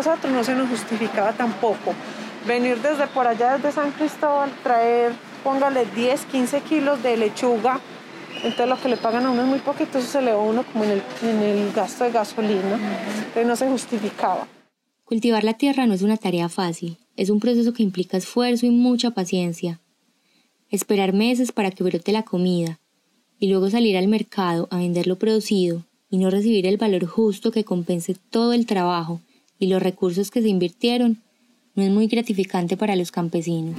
nosotros no se nos justificaba tampoco. Venir desde por allá, desde San Cristóbal, traer, póngale 10, 15 kilos de lechuga, entonces lo que le pagan a uno es muy poquito, eso se le va a uno como en el, en el gasto de gasolina, entonces no se justificaba. Cultivar la tierra no es una tarea fácil, es un proceso que implica esfuerzo y mucha paciencia. Esperar meses para que brote la comida y luego salir al mercado a vender lo producido y no recibir el valor justo que compense todo el trabajo y los recursos que se invirtieron no es muy gratificante para los campesinos.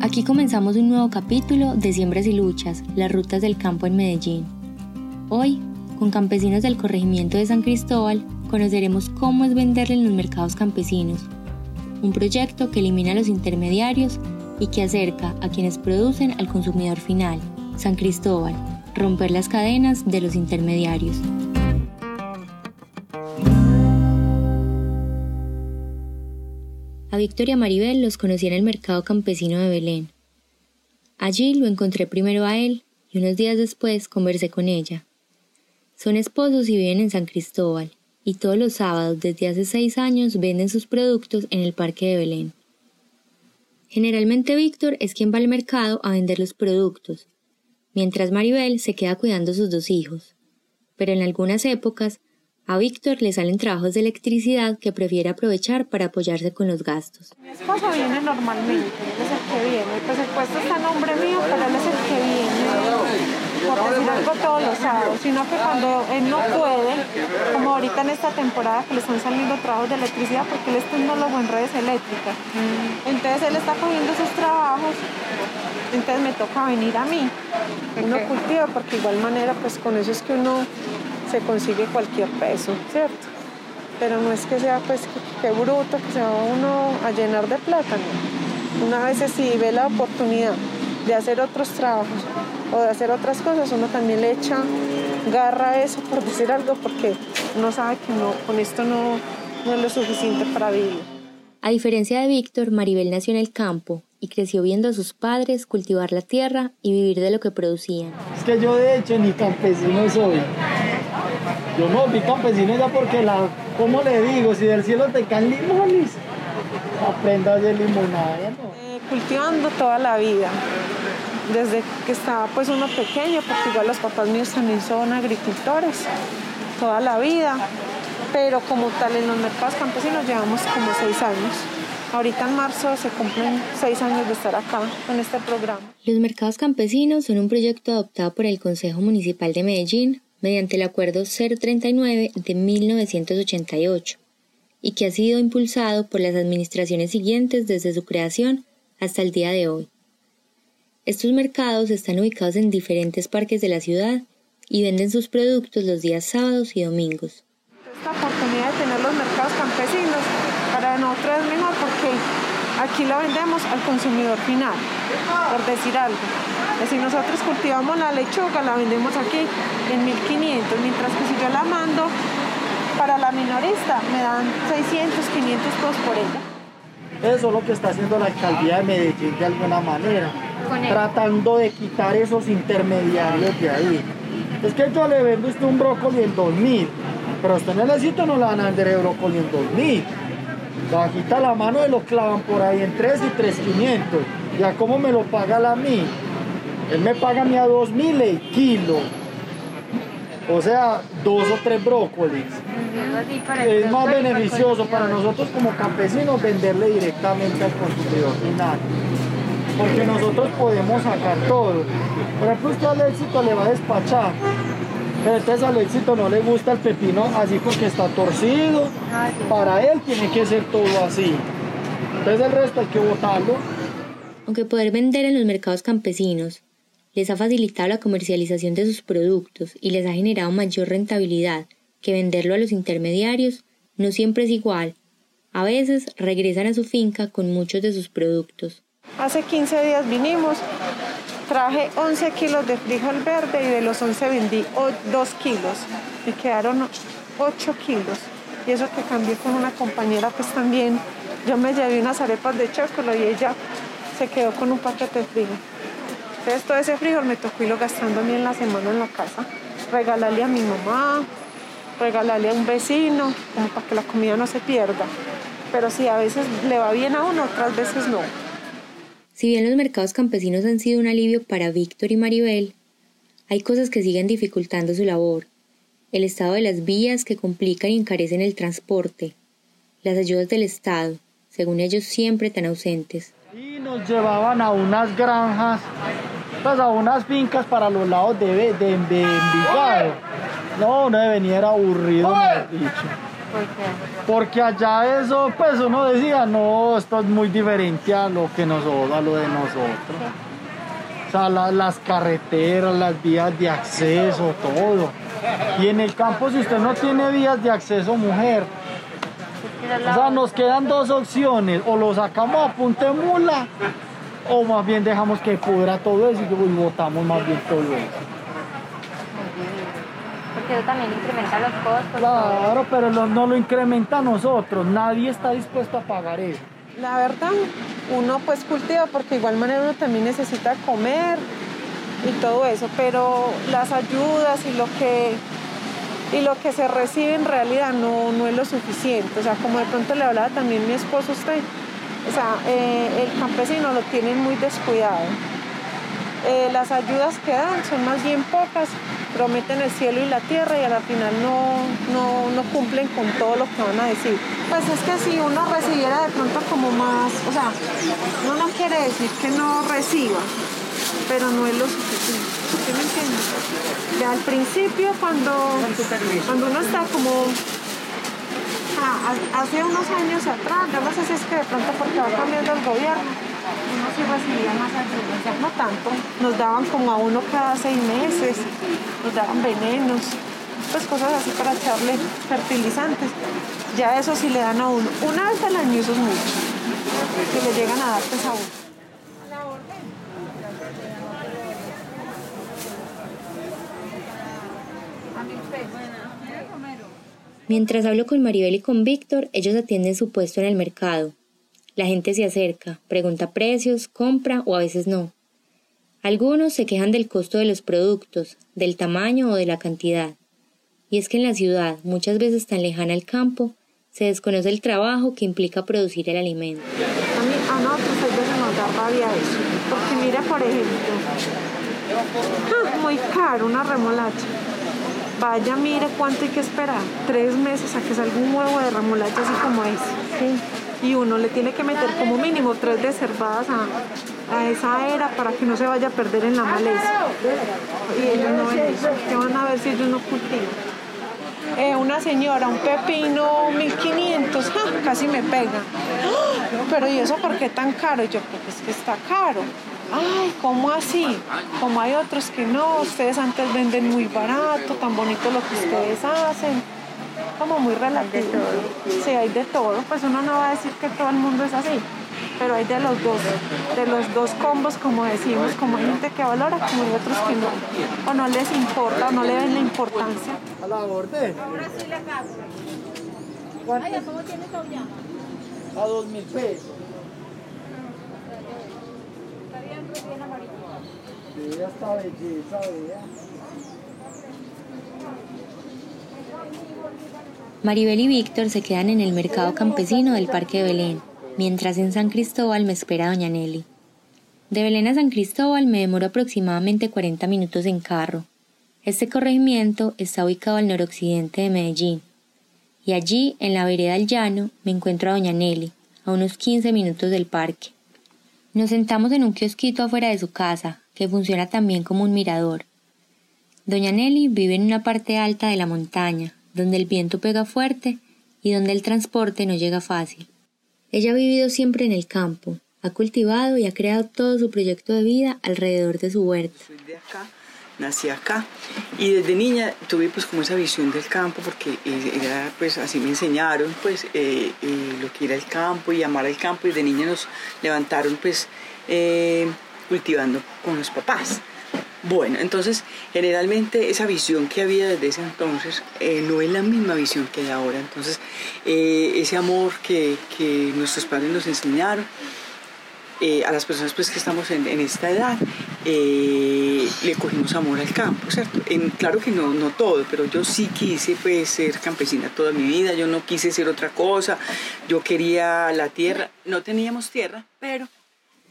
Aquí comenzamos un nuevo capítulo de Siembras y Luchas, las rutas del campo en Medellín. Hoy, con campesinos del corregimiento de San Cristóbal, conoceremos cómo es venderle en los mercados campesinos, un proyecto que elimina los intermediarios y que acerca a quienes producen al consumidor final, San Cristóbal, romper las cadenas de los intermediarios. A Victoria Maribel los conocí en el mercado campesino de Belén. Allí lo encontré primero a él y unos días después conversé con ella. Son esposos y viven en San Cristóbal, y todos los sábados desde hace seis años venden sus productos en el Parque de Belén. Generalmente Víctor es quien va al mercado a vender los productos, mientras Maribel se queda cuidando a sus dos hijos. Pero en algunas épocas a Víctor le salen trabajos de electricidad que prefiere aprovechar para apoyarse con los gastos. Mi esposo viene normalmente, él es el que viene. Pues el puesto está a nombre mío, pero él es el que viene, por decir algo, todos los sábados. Sino que cuando él no puede, como ahorita en esta temporada que le están saliendo trabajos de electricidad, porque él es tecnólogo en redes eléctricas. Entonces él está cogiendo sus trabajos, entonces me toca venir a mí. Uno cultiva, porque igual manera, pues con eso es que uno se consigue cualquier peso, ¿cierto? Pero no es que sea pues que, bruto, que se va uno a llenar de plata, ¿no? Una vez si ve la oportunidad de hacer otros trabajos o de hacer otras cosas, uno también le echa garra a eso, por decir algo, porque uno sabe que no, con esto no, no es lo suficiente para vivir. A diferencia de Víctor, Maribel nació en el campo y creció viendo a sus padres cultivar la tierra y vivir de lo que producían. Es que yo de hecho ni campesino soy. Yo no vi campesino ya porque la, ¿cómo le digo? Si del cielo te caen limones, aprendas de limonada, eh, cultivando toda la vida, desde que estaba pues uno pequeño, porque igual los papás míos también son agricultores, toda la vida, pero como tal en los mercados campesinos llevamos como seis años. Ahorita en marzo se cumplen seis años de estar acá con este programa. Los mercados campesinos son un proyecto adoptado por el Consejo Municipal de Medellín mediante el Acuerdo 039 de 1988 y que ha sido impulsado por las administraciones siguientes desde su creación hasta el día de hoy. Estos mercados están ubicados en diferentes parques de la ciudad y venden sus productos los días sábados y domingos. Esta oportunidad de tener los mercados campesinos para nosotros es mejor porque aquí lo vendemos al consumidor final, por decir algo. Si nosotros cultivamos la lechuga, la vendemos aquí en 1500, mientras que si yo la mando para la minorista, me dan 600, 500 pesos por ella. Eso es lo que está haciendo la alcaldía de Medellín de alguna manera, tratando de quitar esos intermediarios de ahí. Es que yo le vendo usted un brócoli en 2000, pero usted en el sitio no le van a vender el brócoli en 2000. Bajita la mano y lo clavan por ahí en 3 y 3500. ¿Ya cómo me lo paga la mí? Él me paga a mí a 2000 el kilo. O sea, dos o tres brócolis. Es más beneficioso para nosotros como campesinos venderle directamente al consumidor final. Porque nosotros podemos sacar todo. Por ejemplo, usted al éxito le va a despachar. Pero entonces al éxito no le gusta el pepino así porque está torcido. Para él tiene que ser todo así. Entonces el resto hay que botarlo. Aunque poder vender en los mercados campesinos les ha facilitado la comercialización de sus productos y les ha generado mayor rentabilidad que venderlo a los intermediarios, no siempre es igual. A veces regresan a su finca con muchos de sus productos. Hace 15 días vinimos, traje 11 kilos de frijol verde y de los 11 vendí 2 kilos. Me quedaron 8 kilos. Y eso que cambié con una compañera, pues también yo me llevé unas arepas de chocolate y ella se quedó con un paquete de frijol. Entonces todo ese frijol me tocó irlo gastando a mí en la semana en la casa, regalarle a mi mamá, regalarle a un vecino, como para que la comida no se pierda. Pero sí, a veces le va bien a uno, otras veces no. Si bien los mercados campesinos han sido un alivio para Víctor y Maribel, hay cosas que siguen dificultando su labor. El estado de las vías que complican y encarecen el transporte, las ayudas del Estado, según ellos siempre tan ausentes. Y nos llevaban a unas granjas, pues a unas fincas para los lados de, de, Envigado. No, no venía era aburrido, Porque allá eso, pues uno decía, no, esto es muy diferente a lo que nosotros, a lo de nosotros. O sea, las carreteras, las vías de acceso, todo. Y en el campo, si usted no tiene vías de acceso, mujer, o sea, nos quedan dos opciones, o lo sacamos a punta mula, o más bien dejamos que pudra todo eso y botamos más bien todo eso. Porque eso también incrementa los costos. Claro, pero no lo incrementa a nosotros, nadie está dispuesto a pagar eso. La verdad, uno pues cultiva porque igual manera uno también necesita comer y todo eso, pero las ayudas y lo que y lo que se recibe en realidad no, no es lo suficiente. O sea, como de pronto le hablaba también mi esposo usted, o sea, eh, el campesino lo tienen muy descuidado. Eh, las ayudas que dan son más bien pocas, prometen el cielo y la tierra y al final no, no, no, cumplen con todo lo que van a decir. Pues es que si uno recibiera de pronto como más, o sea, no no quiere decir que no reciba, pero no es lo suficiente. ¿Sí me entiendes? Ya al principio, cuando, cuando uno está como hace unos años atrás, yo no sé si es que de pronto porque va cambiando el gobierno, uno sí recibía más ayuda, no tanto. Nos daban como a uno cada seis meses, nos daban venenos, pues cosas así para echarle fertilizantes. Ya eso sí le dan a uno. Una vez al año eso es mucho, que le llegan a dar a uno. Mientras hablo con Maribel y con Víctor, ellos atienden su puesto en el mercado. La gente se acerca, pregunta precios, compra o a veces no. Algunos se quejan del costo de los productos, del tamaño o de la cantidad. Y es que en la ciudad, muchas veces tan lejana al campo, se desconoce el trabajo que implica producir el alimento. A, mí, a nosotros a veces nos da rabia eso, porque mira, por ejemplo, ah, muy caro una remolacha vaya, mire cuánto hay que esperar. Tres meses a que salga un huevo de remolacha así como ese. Y uno le tiene que meter como mínimo tres deservadas a, esa era para que no se vaya a perder en la maleza. Y ellos no ven ¿Qué van a ver si ellos no cultivan? Eh, una señora, un pepino 1500, casi me pega. Pero ¿y eso por qué tan caro? yo, porque es que está caro ay, ¿cómo así? Como hay otros que no, ustedes antes venden muy barato, tan bonito lo que ustedes hacen. Como muy relativo. Sí, hay de todo. Pues uno no va a decir que todo el mundo es así, pero hay de los dos, de los dos combos, como decimos, como hay gente que valora, como hay otros que no. O no les importa, o no le ven la importancia. A la borde. Ahora sí le cago. ¿cómo tienes A dos mil pesos. Maribel y Víctor se quedan en el mercado campesino del Parque de Belén, mientras en San Cristóbal me espera Doña Nelly. De Belén a San Cristóbal me demoro aproximadamente 40 minutos en carro. Este corregimiento está ubicado al noroccidente de Medellín. Y allí, en la vereda del llano, me encuentro a Doña Nelly, a unos 15 minutos del parque. Nos sentamos en un kiosquito afuera de su casa, que funciona también como un mirador. Doña Nelly vive en una parte alta de la montaña, donde el viento pega fuerte y donde el transporte no llega fácil. Ella ha vivido siempre en el campo, ha cultivado y ha creado todo su proyecto de vida alrededor de su huerta. Nací acá y desde niña tuve pues como esa visión del campo porque eh, era pues así me enseñaron pues eh, eh, lo que era el campo y amar al campo y de niña nos levantaron pues cultivando con los papás. Bueno, entonces generalmente esa visión que había desde ese entonces eh, no es la misma visión que hay ahora. Entonces eh, ese amor que, que, nuestros padres nos enseñaron eh, a las personas pues que estamos en, esta edad, eh, le cogimos amor al campo, ¿cierto? En, claro que no, no todo, pero yo sí quise pues ser campesina toda mi vida, yo no quise ser otra cosa, yo quería la tierra, no teníamos tierra, pero...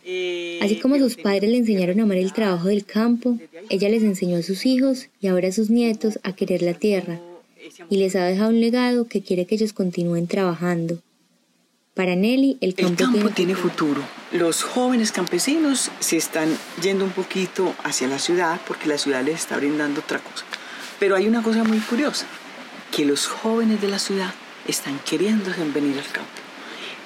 Eh, Así como sus padres le enseñaron a amar el trabajo del campo, ella les enseñó a sus hijos y ahora a sus nietos a querer la tierra y les ha dejado un legado que quiere que ellos continúen trabajando. Para Nelly, el campo, tiene, futuro. Los jóvenes campesinos se están yendo un poquito hacia la ciudad porque la ciudad les está brindando otra cosa. Pero hay una cosa muy curiosa, que los jóvenes de la ciudad están queriendo venir al campo.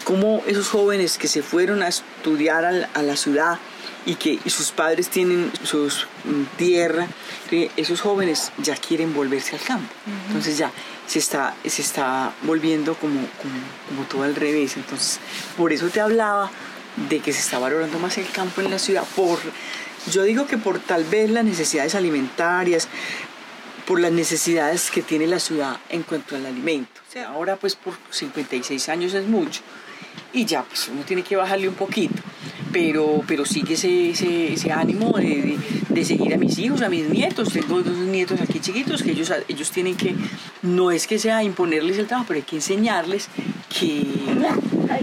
Como esos jóvenes que se fueron a estudiar a la ciudad y que sus padres tienen su mm, tierra, esos jóvenes ya quieren volverse al campo. Entonces ya se está, se está volviendo como, como, todo al revés. Entonces, por eso te hablaba de que se está valorando más el campo en la ciudad, por, yo digo que por tal vez las necesidades alimentarias, por las necesidades que tiene la ciudad en cuanto al alimento. Ahora pues por 56 años es mucho y ya pues uno tiene que bajarle un poquito pero, pero sigue ese, ese, ánimo de, de, seguir a mis hijos, a mis nietos. Tengo dos nietos aquí chiquitos que ellos, ellos tienen que, no es que sea imponerles el trabajo, pero hay que enseñarles que,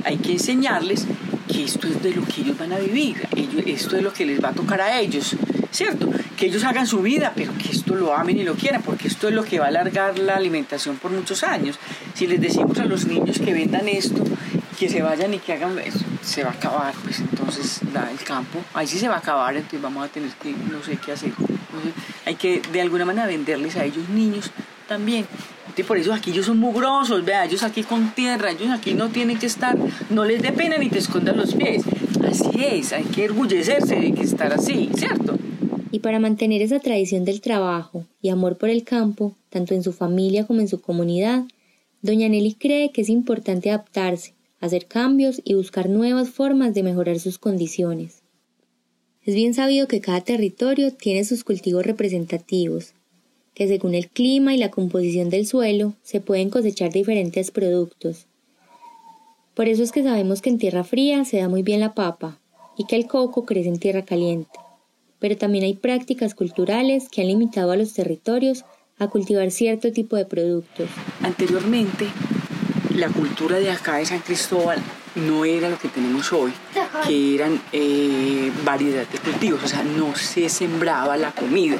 hay que enseñarles que esto es de lo que ellos van a vivir, esto es lo que les va a tocar a ellos, ¿cierto? Que ellos hagan su vida, pero que esto lo amen y lo quieran, porque esto es lo que va a alargar la alimentación por muchos años. Si les decimos a los niños que vendan esto, que se vayan y que hagan eso, se va a acabar, pues entonces el campo, ahí sí se va a acabar, entonces vamos a tener que, no sé qué hacer. hay que de alguna manera venderles a ellos niños también. Y por eso aquí ellos son mugrosos, vea, ellos aquí con tierra, ellos aquí no tienen que estar, no les dé pena ni te escondan los pies. Así es, hay que orgullecerse de que estar así, ¿cierto? Y para mantener esa tradición del trabajo y amor por el campo, tanto en su familia como en su comunidad, Doña Nelly cree que es importante adaptarse hacer cambios y buscar nuevas formas de mejorar sus condiciones. Es bien sabido que cada territorio tiene sus cultivos representativos, que según el clima y la composición del suelo se pueden cosechar diferentes productos. Por eso es que sabemos que en tierra fría se da muy bien la papa y que el coco crece en tierra caliente. Pero también hay prácticas culturales que han limitado a los territorios a cultivar cierto tipo de productos. Anteriormente la cultura de acá de San Cristóbal no era lo que tenemos hoy, que eran eh, variedad de cultivos, o sea, no se sembraba la comida.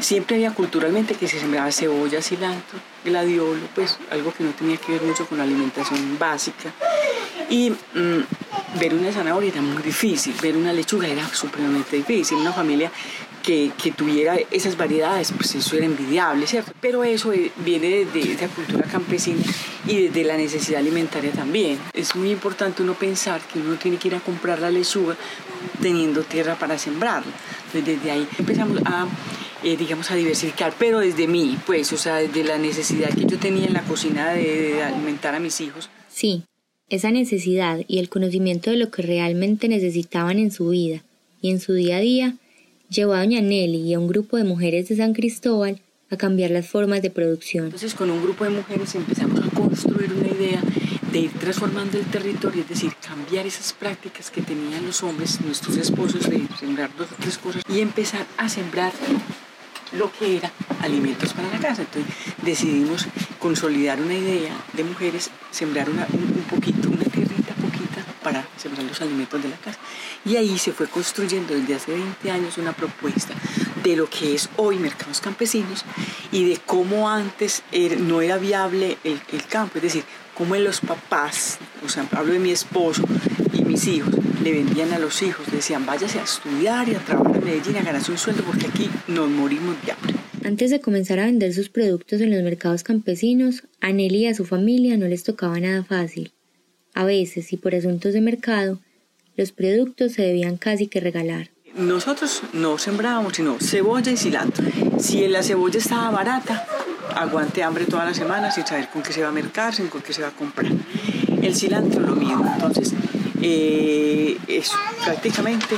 Siempre había culturalmente que se sembraba cebolla, cilantro, gladiolo, pues algo que no tenía que ver mucho con la alimentación básica. Y mm, ver una zanahoria era muy difícil, ver una lechuga era supremamente difícil. Una familia que, que, tuviera esas variedades, pues eso era envidiable, ¿cierto? Pero eso eh, viene de esa cultura campesina y desde la necesidad alimentaria también. Es muy importante uno pensar que uno tiene que ir a comprar la lechuga teniendo tierra para sembrarla. Entonces desde ahí empezamos a, eh, digamos, a diversificar, pero desde mí, pues, o sea, desde la necesidad que yo tenía en la cocina de alimentar a mis hijos. Sí, esa necesidad y el conocimiento de lo que realmente necesitaban en su vida y en su día a día llevó a doña Nelly y a un grupo de mujeres de San Cristóbal a cambiar las formas de producción. Entonces con un grupo de mujeres empezamos a construir una idea de ir transformando el territorio, es decir, cambiar esas prácticas que tenían los hombres, nuestros esposos, de sembrar dos o tres cosas y empezar a sembrar lo que era alimentos para la casa. Entonces decidimos consolidar una idea de mujeres, sembrar un, un poquito, una para sembrar los alimentos de la casa. Y ahí se fue construyendo desde hace 20 años una propuesta de lo que es hoy mercados campesinos y de cómo antes no era viable el, campo, es decir, cómo los papás, o sea, hablo de mi esposo y mis hijos, le vendían a los hijos, le decían váyase a estudiar y a trabajar en Medellín a ganarse un sueldo porque aquí nos morimos de hambre. Antes de comenzar a vender sus productos en los mercados campesinos, a Nelly y a su familia no les tocaba nada fácil. A veces, y por asuntos de mercado, los productos se debían casi que regalar. Nosotros no sembrábamos sino cebolla y cilantro. Si la cebolla estaba barata, aguante hambre toda la semana sin saber con qué se va a mercar, sin con qué se va a comprar. El cilantro lo mismo. Entonces, eh, prácticamente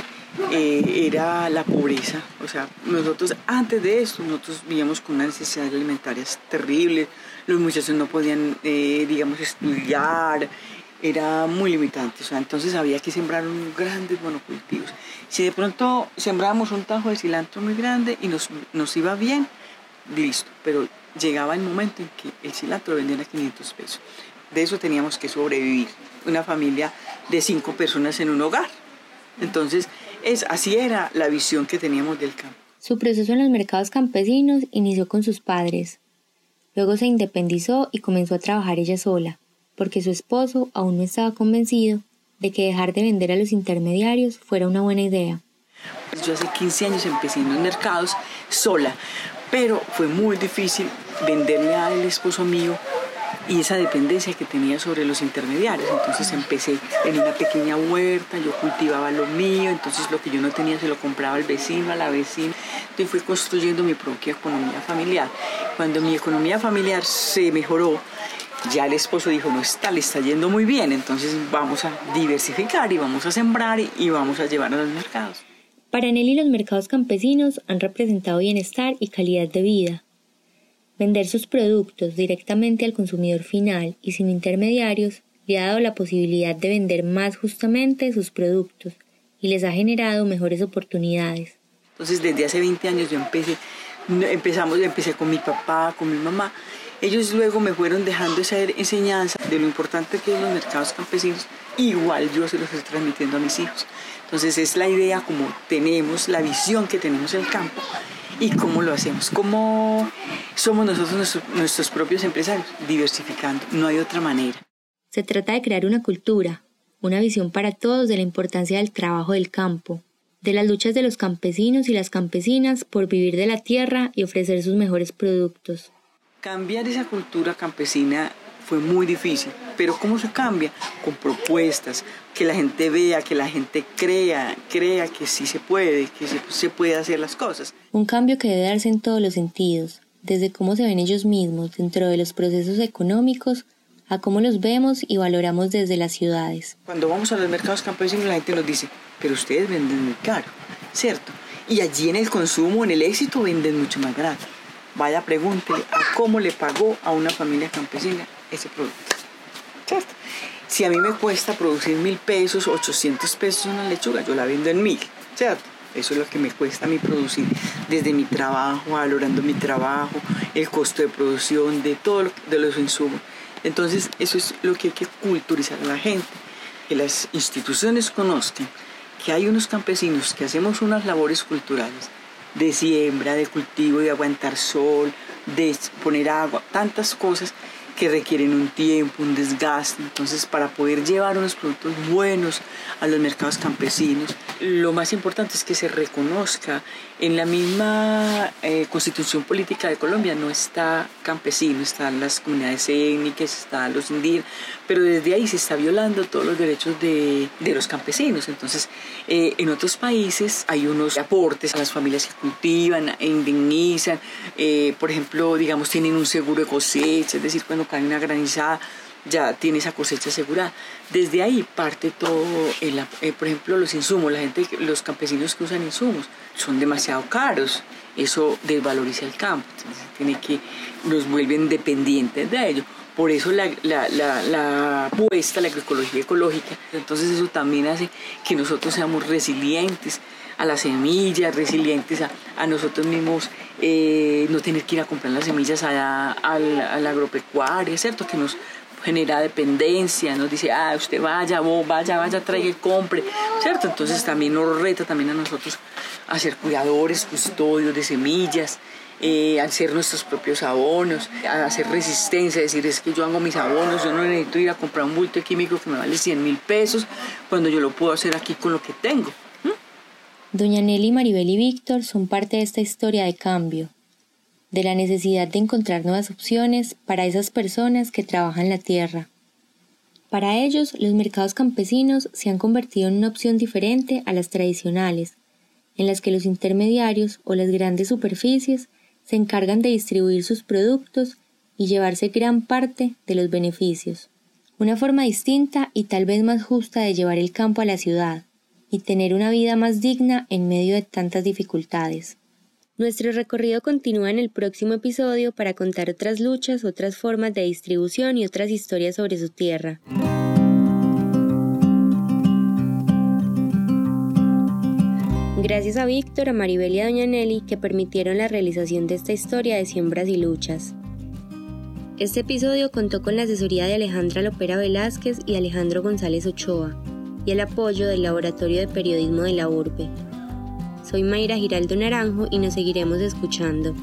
eh, era la pobreza. O sea, nosotros antes de esto, nosotros vivíamos con unas necesidades alimentarias terribles. Los muchachos no podían, eh, digamos, estudiar era muy limitante, o sea, entonces había que sembrar grandes monocultivos. Si de pronto sembrábamos un tajo de cilantro muy grande y nos, nos iba bien, listo, pero llegaba el momento en que el cilantro vendía a 500 pesos. De eso teníamos que sobrevivir, una familia de cinco personas en un hogar. Entonces, es, así era la visión que teníamos del campo. Su proceso en los mercados campesinos inició con sus padres. Luego se independizó y comenzó a trabajar ella sola porque su esposo aún no estaba convencido de que dejar de vender a los intermediarios fuera una buena idea. Yo hace 15 años empecé en los mercados sola, pero fue muy difícil venderle al esposo mío y esa dependencia que tenía sobre los intermediarios. Entonces empecé en una pequeña huerta, yo cultivaba lo mío, entonces lo que yo no tenía se lo compraba al vecino, a la vecina. Entonces fui construyendo mi propia economía familiar. Cuando mi economía familiar se mejoró, ya el esposo dijo, no está, le está yendo muy bien, entonces vamos a diversificar y vamos a sembrar y vamos a llevar a los mercados. Para Nelly los mercados campesinos han representado bienestar y calidad de vida. Vender sus productos directamente al consumidor final y sin intermediarios le ha dado la posibilidad de vender más justamente sus productos y les ha generado mejores oportunidades. Entonces desde hace 20 años yo empecé, empezamos, empecé con mi papá, con mi mamá ellos luego me fueron dejando esa enseñanza de lo importante que son los mercados campesinos, igual yo se los estoy transmitiendo a mis hijos. Entonces es la idea como tenemos, la visión que tenemos del campo y cómo lo hacemos, cómo somos nosotros nuestros, propios empresarios, diversificando, no hay otra manera. Se trata de crear una cultura, una visión para todos de la importancia del trabajo del campo, de las luchas de los campesinos y las campesinas por vivir de la tierra y ofrecer sus mejores productos. Cambiar esa cultura campesina fue muy difícil, pero ¿cómo se cambia? Con propuestas, que la gente vea, que la gente crea, crea que sí se puede, que se, se puede hacer las cosas. Un cambio que debe darse en todos los sentidos, desde cómo se ven ellos mismos dentro de los procesos económicos a cómo los vemos y valoramos desde las ciudades. Cuando vamos a los mercados campesinos la gente nos dice, pero ustedes venden muy caro, ¿cierto? Y allí en el consumo, en el éxito, venden mucho más barato vaya pregúntele cómo le pagó a una familia campesina ese producto. ¿Cierto? Si a mí me cuesta producir mil pesos, 800 pesos una lechuga, yo la vendo en mil, ¿cierto? Eso es lo que me cuesta a mí producir desde mi trabajo, valorando mi trabajo, el costo de producción, de todo de los insumos. Entonces, eso es lo que hay que culturizar a la gente, que las instituciones conozcan que hay unos campesinos que hacemos unas labores culturales de siembra, de cultivo, de aguantar sol, de poner agua, tantas cosas que requieren un tiempo, un desgaste. Entonces, para poder llevar unos productos buenos a los mercados campesinos, lo más importante es que se reconozca en la misma eh, constitución política de Colombia, no está campesino, están las comunidades étnicas, están los indígenas, pero desde ahí se está violando todos los derechos de, de los campesinos. Entonces, eh, en otros países hay unos aportes a las familias que cultivan, indemnizan, eh, por ejemplo, digamos, tienen un seguro de cosecha, es decir, cuando cae una granizada, ya tiene esa cosecha asegurada. Desde ahí parte todo, el, eh, por ejemplo, los insumos, la gente, los campesinos que usan insumos son demasiado caros, eso desvaloriza el campo, entonces tiene que, nos vuelven dependientes de ello. Por eso la, la, la, la apuesta a la agroecología ecológica, entonces eso también hace que nosotros seamos resilientes a las semillas, resilientes a, a nosotros mismos, eh, no tener que ir a comprar las semillas a, a, la agropecuaria, ¿cierto? Que nos genera dependencia, nos dice, ah, usted vaya, vos vaya, vaya, traiga y compre, ¿cierto? Entonces también nos reta también a nosotros a ser cuidadores, custodios de semillas, eh, al ser nuestros propios abonos, a hacer resistencia, decir es que yo hago mis abonos, yo no necesito ir a comprar un bulto de químico que me vale 100 mil pesos cuando yo lo puedo hacer aquí con lo que tengo. Doña Nelly, Maribel y Víctor son parte de esta historia de cambio, de la necesidad de encontrar nuevas opciones para esas personas que trabajan la tierra. Para ellos, los mercados campesinos se han convertido en una opción diferente a las tradicionales, en las que los intermediarios o las grandes superficies se encargan de distribuir sus productos y llevarse gran parte de los beneficios. Una forma distinta y tal vez más justa de llevar el campo a la ciudad y tener una vida más digna en medio de tantas dificultades. Nuestro recorrido continúa en el próximo episodio para contar otras luchas, otras formas de distribución y otras historias sobre su tierra. Gracias a Víctor, a Maribel y a Doña Nelly que permitieron la realización de esta historia de siembras y luchas. Este episodio contó con la asesoría de Alejandra Lopera Velázquez y Alejandro González Ochoa y el apoyo del Laboratorio de Periodismo de la URBE. Soy Mayra Giraldo Naranjo y nos seguiremos escuchando.